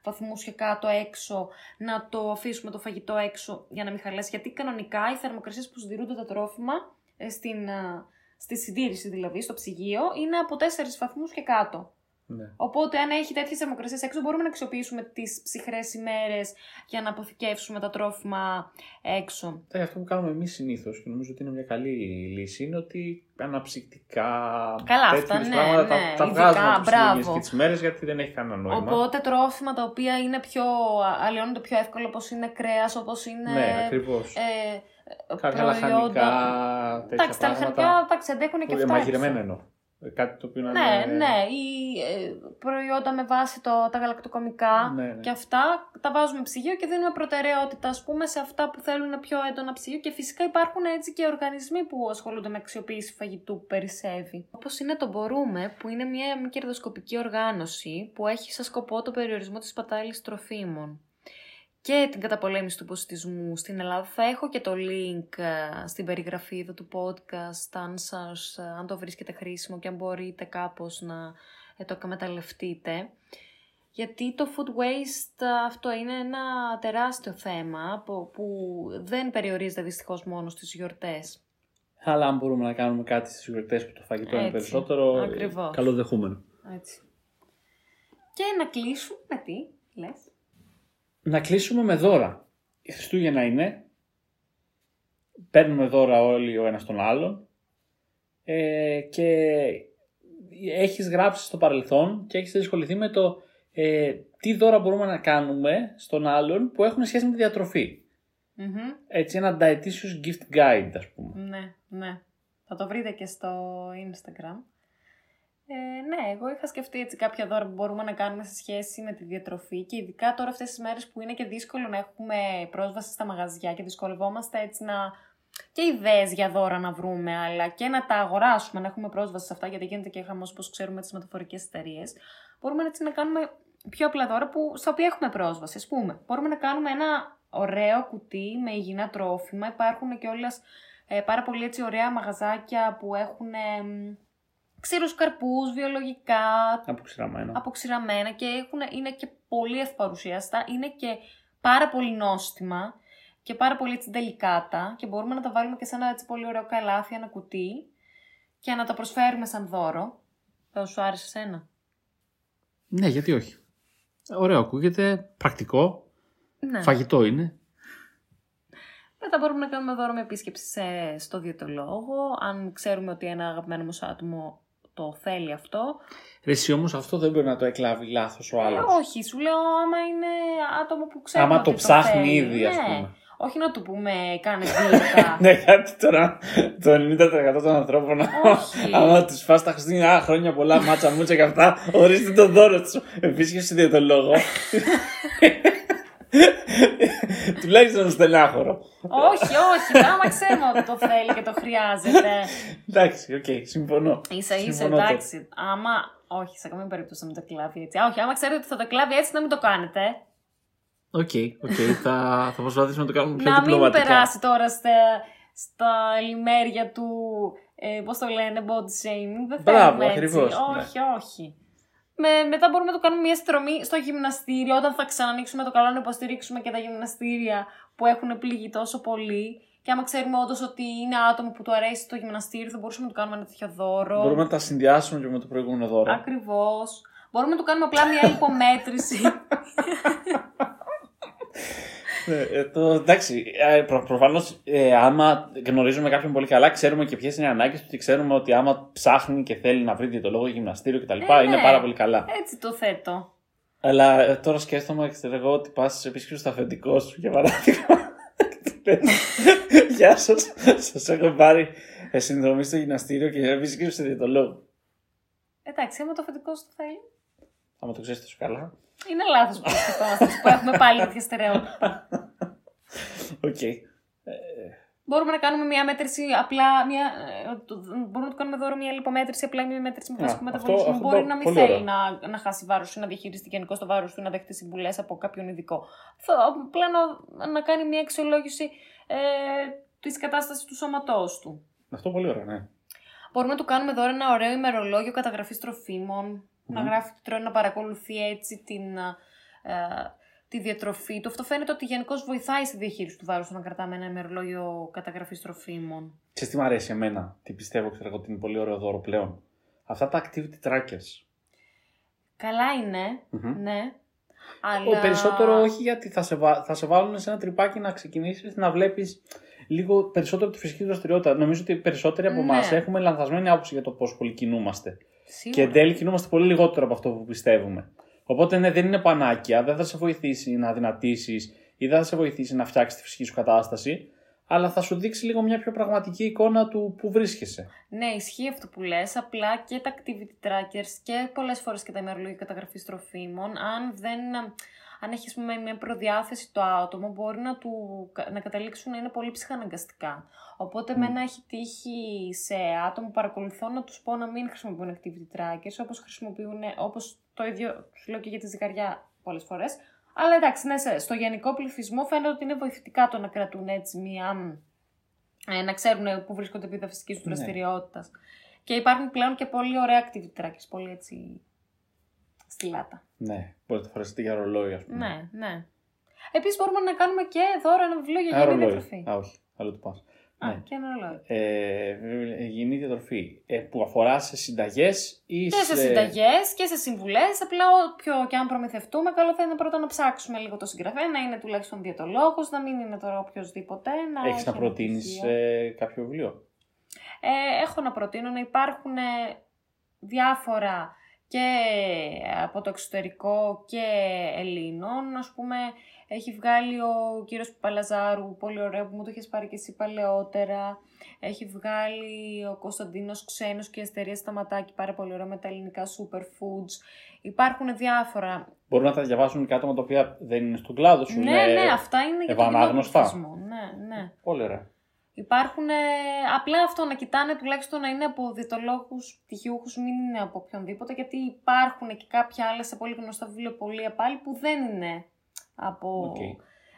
βαθμούς και κάτω έξω, να το αφήσουμε το φαγητό έξω για να μην χαλάσει. Γιατί κανονικά οι θερμοκρασίες που συντηρούνται τα τρόφιμα, ε, στην, α, στη συντήρηση δηλαδή, στο ψυγείο, είναι από 4 βαθμούς και κάτω. Ναι. Οπότε, αν έχει τέτοιες θερμοκρασίες έξω, μπορούμε να αξιοποιήσουμε τις ψυχρές ημέρες για να αποθηκεύσουμε τα τρόφιμα έξω. Ε, αυτό που κάνουμε εμείς συνήθως και νομίζω ότι είναι μια καλή λύση είναι ότι αναψυκτικά. Καλά, τέτοιου αυτά, ναι, πράγματα ναι, τα, τα ειδικά, βγάζουμε από τις μπράβο. λίγες και τις μέρες γιατί δεν έχει κανένα νόημα. Οπότε τρόφιμα τα οποία είναι πιο. αλλοιώνονται πιο εύκολα, όπως είναι κρέας, όπως είναι. Ναι, ακριβώς. ε, Κάποια προϊόντα. λαχανικά, τέτοια Εντάξει, τα πράγματα. λαχανικά εντάξει, αντέχουν και που είναι αυτά. μαγειρεμένα έξω. εννοώ. Ε, Κάτι το οποίο να Ναι, είναι. ναι. Ή ε, προϊόντα με βάση το, τα γαλακτοκομικά Ναι, ναι. και αυτά τα βάζουμε ψυγείο και δίνουμε προτεραιότητα ας πούμε, σε αυτά που θέλουν πιο έντονα ψυγείο. Και φυσικά υπάρχουν έτσι και οργανισμοί που ασχολούνται με αξιοποίηση φαγητού που περισσεύει. Όπως είναι το Μπορούμε, που είναι μια μη κερδοσκοπική οργάνωση που έχει σαν σκοπό το περιορισμό της πατάλη τροφίμων και την καταπολέμηση του ποσιτισμού στην Ελλάδα. Θα έχω και το link ε, στην περιγραφή εδώ του podcast, αν, σας, ε, αν το βρίσκετε χρήσιμο και αν μπορείτε κάπως να ε, το εκμεταλλευτείτε. Γιατί το food waste ε, αυτό είναι ένα τεράστιο θέμα που, που δεν περιορίζεται δυστυχώς μόνο στις γιορτές. Αλλά αν μπορούμε να κάνουμε κάτι στις γιορτές που το φαγητό είναι Έτσι, περισσότερο. ε, ακριβώς. Καλοδεχούμενο. Έτσι. Και να κλείσουμε με τι, λες. Να κλείσουμε με δώρα. Η Χριστούγεννα είναι. Παίρνουμε δώρα όλοι ο ένας τον άλλον. Ε, και έχεις γράψει στο παρελθόν και έχεις ασχοληθεί με το ε, τι δώρα μπορούμε να κάνουμε στον άλλον που έχουν σχέση με τη διατροφή. Μμμ. Έτσι ένα dietitious gift guide ας πούμε. Ναι, ναι. Θα το βρείτε και στο Instagram. Ε, ναι, εγώ είχα σκεφτεί έτσι κάποια δώρα που μπορούμε να κάνουμε σε σχέση με τη διατροφή και ειδικά τώρα αυτές τις μέρες που είναι και δύσκολο να έχουμε πρόσβαση στα μαγαζιά και δυσκολευόμαστε έτσι να και ιδέες για δώρα να βρούμε, αλλά και να τα αγοράσουμε, να έχουμε πρόσβαση σε αυτά, γιατί γίνεται και χαμός, όπως ξέρουμε, τις μεταφορικές εταιρείες. Μπορούμε έτσι να κάνουμε πιο απλά δώρα που, στα οποία έχουμε πρόσβαση. Ας πούμε, μπορούμε να κάνουμε ένα ωραίο κουτί με υγιεινά τρόφιμα. Υπάρχουν και όλες ε, πάρα πολύ έτσι ωραία μαγαζάκια που έχουν ε, μ, ξύρους καρπούς, βιολογικά, Αποξηραμένα. αποξηραμένα και έχουν, είναι και πολύ ευπαρουσιαστά, είναι και πάρα πολύ νόστιμα και πάρα πολύ έτσι τελικάτα και μπορούμε να τα βάλουμε και σε ένα έτσι πολύ ωραίο καλάθι, ένα κουτί και να τα προσφέρουμε σαν δώρο. Θα σου άρεσε σένα; Ναι, γιατί όχι. Ωραίο ακούγεται, πρακτικό, Ναι. φαγητό είναι. Μετά μπορούμε να κάνουμε δώρο με επίσκεψη σε, στο διαιτολόγο, αν ξέρουμε ότι ένα αγαπημένο μας άτομο το θέλει αυτό. Ρε εσύ όμως αυτό δεν μπορεί να το εκλάβει λάθος ο Ε, άλλος. όχι, σου λέω άμα είναι άτομο που ξέρουμε Άμα ότι το ψάχνει θέλει. ήδη, ας Ναι. πούμε. Όχι να του πούμε κάνε δίαιτα. Ναι, κάτι τώρα το 90% των ανθρώπων. Όχι. Άμα τους πας τα Χριστούγεννα, «Α, χρόνια πολλά, μάτσα μούτσα και αυτά, ορίστε το δώρο τους. Επίσκεψη διαιτολόγο. Τουλάχιστον στενάχωρο. όχι, όχι. Άμα ξέρουμε ότι το θέλει και το χρειάζεται. Εντάξει, οκ, συμφωνώ. ίσα ίσα, Συμφωνώ τώρα. εντάξει. Άμα. Όχι, σε καμία περίπτωση να μην το εκλάβει έτσι. Α, όχι, άμα ξέρετε ότι θα το εκλάβει έτσι, να μην το κάνετε. OK, OK, θα, θα προσπαθήσουμε να το κάνουμε πιο να μην διπλωματικά. περάσει τώρα στα, στα λημέρια του. Ε, Πώς το λένε, body shaming. Δεν Μπράβο, θέλουμε έτσι. ακριβώς, ναι. Όχι, όχι. Με, μετά μπορούμε να το κάνουμε μια συνδρομή στο γυμναστήριο. Όταν θα ξανανοίξουμε το καλό, να υποστηρίξουμε και τα γυμναστήρια που έχουν πληγεί τόσο πολύ. Και άμα ξέρουμε όντως ότι είναι άτομο που του αρέσει το γυμναστήριο, θα μπορούσαμε να του κάνουμε ένα τέτοιο δώρο. Μπορούμε να τα συνδυάσουμε και με το προηγούμενο δώρο. Ακριβώς. Μπορούμε να του κάνουμε απλά μια υπομέτρηση. Ναι, ε, το, εντάξει, ε, προ, προφανώς ε, άμα γνωρίζουμε κάποιον πολύ καλά, ξέρουμε και ποιες είναι οι ανάγκες του και ξέρουμε ότι άμα ψάχνει και θέλει να βρει διαιτολόγο γυμναστήριο κτλ. Ε, είναι ναι. πάρα πολύ καλά. έτσι το θέτω. Αλλά ε, τώρα σκέφτομαι ξέρω εγώ ότι πας σε επίσκεψη στο αφεντικό σου για παράδειγμα. και λες, Γεια σας, σας έχω πάρει ε, συνδρομή στο γυμναστήριο και επίσκεψη στο διαιτολόγο. Εντάξει, άμα το αφεντικό σου το θέλει. Άμα το ξέρεις τόσο καλά. Είναι λάθος που το σκεφτόμαστε, που έχουμε πάλι τέτοια στερεότυπα. Οκ. Μπορούμε να κάνουμε μια μέτρηση απλά. Μια, ε, το- μπορούμε να του κάνουμε δώρο μια λιπομέτρηση, απλά μια μέτρηση με Α, βασικό αυτό- μεταβολισμό. αυτό Μπορεί το- να μην πολύ θέλει ωραίο. να, να χάσει βάρος ή να διαχειριστεί γενικώς το βάρος του ή να δεχτεί συμβουλές από κάποιον ειδικό. Θα, απλά να, να κάνει μια αξιολόγηση ε, της κατάστασης του σώματός του. Αυτό πολύ ωραίο, ναι. Μπορούμε να του κάνουμε δώρο ένα ωραίο ημερολόγιο καταγραφής τροφίμων. Να γράφει τι τρώει, να παρακολουθεί έτσι την, ε, τη διατροφή του. Αυτό φαίνεται ότι γενικώς βοηθάει στη διαχείριση του βάρους του να κρατάμε ένα ημερολόγιο καταγραφής τροφίμων. Ξέρεις τι μου αρέσει εμένα, τι πιστεύω ξέρω εγώ ότι είναι πολύ ωραίο δώρο πλέον. Αυτά τα activity trackers. Καλά είναι, Μμμ. ναι. Αλλά... Ο περισσότερο όχι γιατί θα σε, βα... θα σε βάλουν σε ένα τρυπάκι να ξεκινήσεις να βλέπεις λίγο περισσότερο τη φυσική δραστηριότητα. Νομίζω ότι οι περισσότεροι από Ναι. εμάς έχουμε λανθασμένη άποψη για το πώς πολύ κινούμαστε. Σίγουρα. Και εν τέλει κινούμαστε πολύ λιγότερο από αυτό που πιστεύουμε. Οπότε ναι, δεν είναι πανάκια, δεν θα σε βοηθήσει να δυνατήσεις ή δεν θα σε βοηθήσει να φτιάξεις τη φυσική σου κατάσταση, αλλά θα σου δείξει λίγο μια πιο πραγματική εικόνα του που βρίσκεσαι. Ναι, ισχύει αυτό που λες, απλά και τα activity trackers και πολλές φορές και τα ημερολόγια καταγραφής τροφίμων, αν δεν... Αν έχεις ας πούμε, μια προδιάθεση το άτομο, μπορεί να, του, να καταλήξουν να είναι πολύ ψυχαναγκαστικά. Οπότε, Μμ. εμένα έχει τύχει σε άτομα που παρακολουθώ να τους πω να μην χρησιμοποιούν activity trackers, όπως χρησιμοποιούν, όπως το ίδιο σου λέω και για τη ζυγαριά πολλές φορές. Αλλά εντάξει, ναι, σε- στο γενικό πληθυσμό φαίνεται ότι είναι βοηθητικά το να κρατούν έτσι μία. Ε, να ξέρουν πού βρίσκονται επί φυσικής τους Ναι. δραστηριότητας. Και υπάρχουν πλέον και πολύ ωραία activity trackers, πολύ έτσι. Στη λάτα. Ναι, μπορείτε να φορέσετε για ρολόι, ας πούμε. Ναι, ναι. Επίσης μπορούμε να κάνουμε και δώρα ένα βιβλίο για Ένα υγιεινή ρολόι. διατροφή. Α, όχι, άλλο το πας. Α, ναι. και ένα ρολόι. Ε, υγιεινή διατροφή ε, που αφορά σε συνταγές ή Και σε συνταγές και σε συμβουλές. Απλά, όποιο και αν προμηθευτούμε, καλό θα είναι πρώτα να ψάξουμε λίγο το συγγραφέα, να είναι τουλάχιστον διαιτολόγος, να μην είναι τώρα οποιοδήποτε. Να Έχεις έχει να ένα προτείνεις πτυχίο. κάποιο βιβλίο; Ε, έχω να προτείνω να υπάρχουν ε, διάφορα και από το εξωτερικό και Ελλήνων. Ας πούμε, έχει βγάλει ο κύριος Παλαζάρου, πολύ ωραίο που μου το έχεις πάρει και εσύ παλαιότερα. Έχει βγάλει ο Κωνσταντίνος Ξένος και η Αστερία Σταματάκη, πάρα πολύ ωραίο με τα ελληνικά superfoods. Υπάρχουν διάφορα. Μπορούν να τα διαβάσουν και άτομα τα οποία δεν είναι στον κλάδο σου. ναι, είναι ναι, αυτά είναι για τον κοινό ευανάγνωστα. πληθυσμό. Ναι, ναι. Πολύ ωραία. Υπάρχουν ε, απλά αυτό να κοιτάνε τουλάχιστον να είναι από διαιτολόγου πτυχιούχους, μην είναι από οποιονδήποτε, γιατί υπάρχουν και κάποια άλλα σε πολύ γνωστά βιβλιοπωλεία πάλι που δεν είναι από Οκ.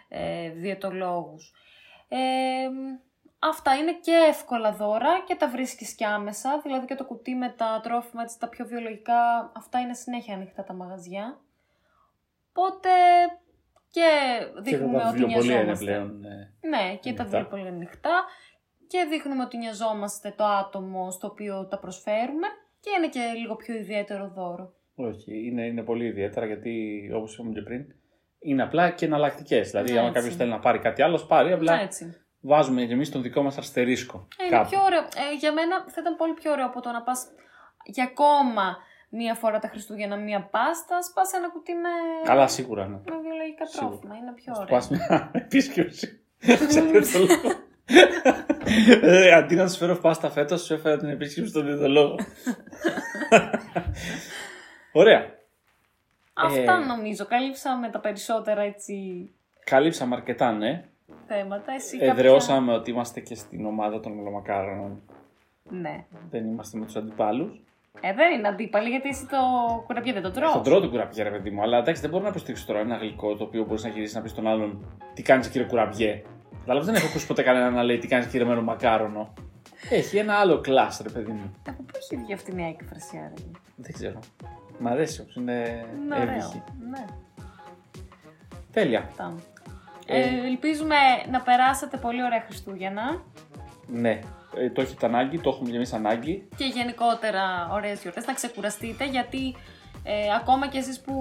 ε, διαιτολόγους. Ε, αυτά είναι και εύκολα δώρα και τα βρίσκεις και άμεσα, δηλαδή και το κουτί με τα τρόφιμα, έτσι, τα πιο βιολογικά, αυτά είναι συνέχεια ανοιχτά τα μαγαζιά. Οπότε και Και δείχνουμε τα ότι βιβλιοπολία είναι νοιαζόμαστε. πλέον. ε, Ναι, και τα Ανοιχτά. βιβλία είναι ανοιχτά και δείχνουμε ότι νοιαζόμαστε το άτομο στο οποίο τα προσφέρουμε και είναι και λίγο πιο ιδιαίτερο δώρο. όχι, είναι, είναι πολύ ιδιαίτερα γιατί όπως είπαμε και πριν είναι απλά και εναλλακτικές. Δηλαδή, Ναι, άμα έτσι. κάποιος θέλει να πάρει κάτι άλλο, ας πάρει. Απλά Ναι, έτσι. βάζουμε και εμείς τον δικό μας αστερίσκο. Ε, είναι κάπου. πιο ωραίο. Ε, για μένα θα ήταν πολύ πιο ωραίο από το να πας για ακόμα μία φορά τα Χριστούγεννα μία πάστα, σπάς ένα κουτί με, Καλά, σίγουρα. Ναι. με βιολογικά Σίγουρα. τρόφιμα. Είναι πιο Σου ωραίο. πας μια επίσκεψη. Σε διαιτολόγο. Ε, Αντί να σου φέρω πάστα φέτος, σου έφερα την επίσκεψη στον διαιτολόγο. Ωραία. Αυτά Ε, νομίζω. Καλύψαμε τα περισσότερα έτσι Καλύψαμε αρκετά, ναι. θέματα. Εσύ κάποια- Εδραιώσαμε ότι είμαστε και στην ομάδα των μελομακάρων. Ναι. Δεν είμαστε με τους αντιπάλους. Ε, δεν είναι αντίπαλοι γιατί εσύ το κουραμπιέ δεν το τρως. Τον τρώω τον κουραμπιέ, ρε παιδί μου, αλλά εντάξει, δεν μπορώ να υποστηρίξω τώρα ένα γλυκό το οποίο μπορείς να γυρίσεις να πεις στον άλλον Τι κάνεις, κύριε κουραμπιέ. Κατάλαβε, δεν έχω ακούσει ποτέ κανένα να λέει Τι κάνεις, κύριε μελομακάρονο. Έχει ένα άλλο κλάσ, ρε παιδί μου. Από πού έχει βγει αυτή η νέα έκφραση, άραγε. Δεν ξέρω. Μ' αρέσει όπως είναι Είναι εύγυχη. ωραίο. Ναι, Τέλεια. αυτά. Ε. Ε, ελπίζουμε να περάσετε πολύ ωραία Χριστούγεννα Ναι. Ε, το έχετε ανάγκη, το έχουμε κι εμείς ανάγκη. και γενικότερα ωραίες γιορτές, να ξεκουραστείτε γιατί ε, ακόμα και εσείς που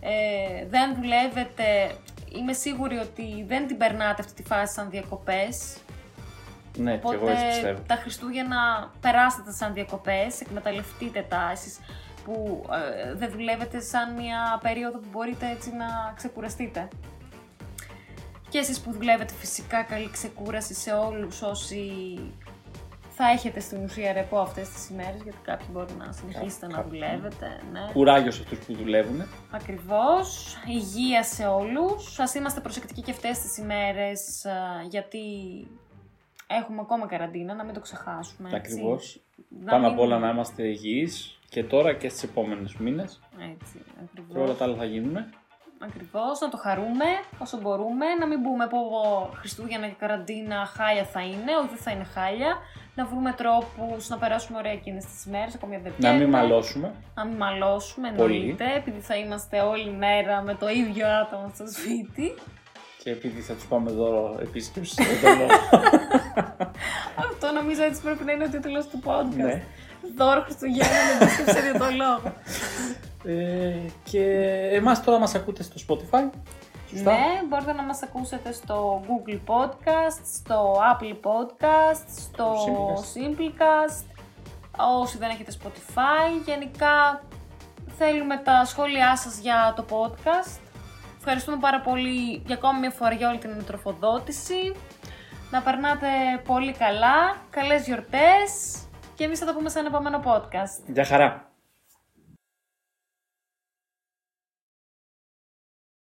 ε, δεν δουλεύετε είμαι σίγουρη ότι δεν την περνάτε αυτή τη φάση σαν διακοπές Ναι, και εγώ έτσι πιστεύω. τα Χριστούγεννα περάστε τα σαν διακοπές, εκμεταλλευτείτε τα εσείς που ε, δεν δουλεύετε σαν μια περίοδο που μπορείτε έτσι να ξεκουραστείτε. Και εσείς που δουλεύετε φυσικά καλή ξεκούραση σε όλους όσοι θα έχετε στην ουσία ρεπό αυτές τις ημέρες, γιατί κάποιοι μπορεί να συνεχίσετε να κάποιοι. δουλεύετε. Ναι. Κουράγιος σε αυτούς που δουλεύουν. Ακριβώς. Υγεία σε όλους. Ας είμαστε προσεκτικοί και αυτές τις ημέρες, α, γιατί έχουμε ακόμα καραντίνα, να μην το ξεχάσουμε. έτσι. Ακριβώς. Να Πάνω μην- απ' όλα να είμαστε υγιείς και τώρα και στις επόμενες μήνες. Έτσι, Και όλα ακριβώς. τα άλλα θα γίνουν. Ακριβώς, να το χαρούμε όσο μπορούμε, να μην πούμε πω Χριστούγεννα και καραντίνα χάλια θα είναι, όχι δεν θα είναι χάλια. Να βρούμε τρόπους να περάσουμε ωραία εκείνες τις ημέρες, ακόμη δεν Να μην βγαίνουμε. μαλώσουμε. Να μην μαλώσουμε, Πολύ. εννοείται, επειδή θα είμαστε όλη μέρα με το ίδιο άτομο στο σπίτι. Και επειδή θα τους πάμε δώρο επίσκεψη στο διαιτολόγο. Αυτό νομίζω έτσι πρέπει να είναι ο τίτλος του podcast. ναι. Δώρο Χριστουγέννων επίσκεψη διαιτολόγο. Ε, και εμάς τώρα μας ακούτε στο Spotify. Σωστά; Ναι, μπορείτε να μας ακούσετε στο Google Podcast, στο Apple Podcast, στο Simplecast. Όσοι δεν έχετε Spotify, γενικά θέλουμε τα σχόλιά σας για το podcast. Ευχαριστούμε πάρα πολύ για ακόμη μια φορά για όλη την τροφοδότηση. Να περνάτε πολύ καλά, καλές γιορτές και εμείς θα τα πούμε σε ένα επόμενο podcast. Γεια χαρά!